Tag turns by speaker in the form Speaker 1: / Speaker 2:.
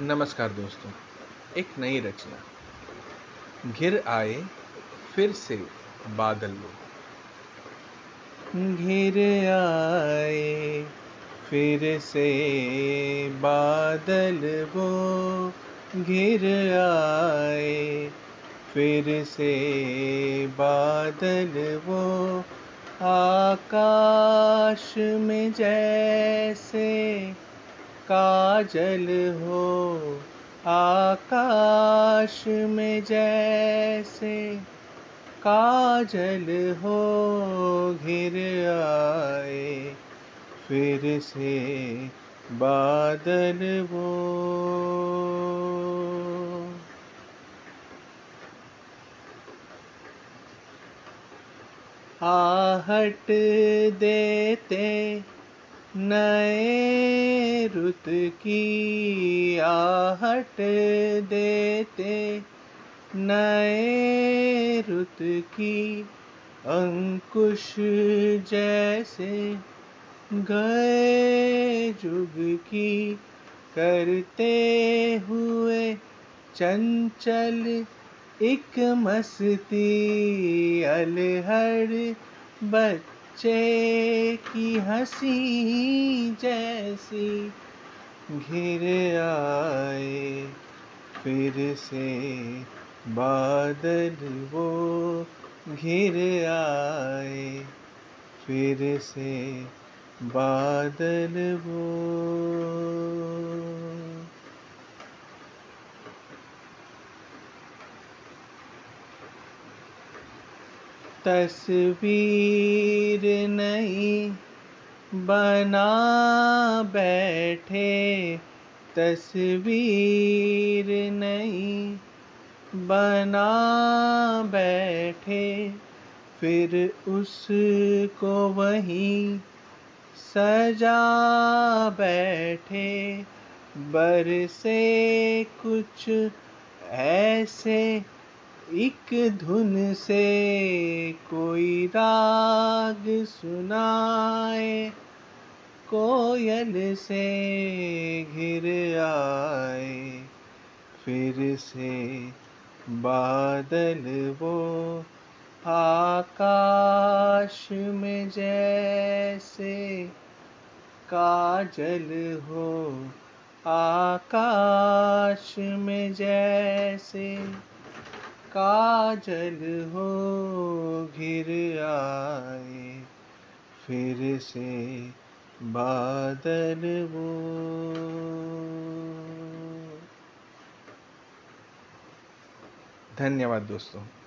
Speaker 1: नमस्कार दोस्तों, एक नई रचना। घिर आए, फिर से बादल वो
Speaker 2: घिर आए, फिर से बादल वो। घिर आए, फिर से बादल वो। आकाश में जैसे काजल हो, आकाश में जैसे काजल हो, घिर आए फिर से बादल वो। आहट देते नए रुत की आहट देते, नए रुत की अंकुश जैसे गए जुग की करते हुए चंचल एक मस्ती अलहड़ बच बच्चे की हँसी जैसी घिर आए, फिर से बादल वो घिर आए, फिर से बादल वो। तस्वीर नहीं बना बैठे, तस्वीर नहीं बना बैठे, फिर उसको वहीं सजा बैठे। बरसे कुछ ऐसे एक धुन से कोई राग सुनाए, कोयल से घिर आए। फिर से बादल वो आकाश में जैसे काजल हो, आकाश में जैसे काजल हो घिर आए फिर से बादल वो।
Speaker 1: धन्यवाद दोस्तों।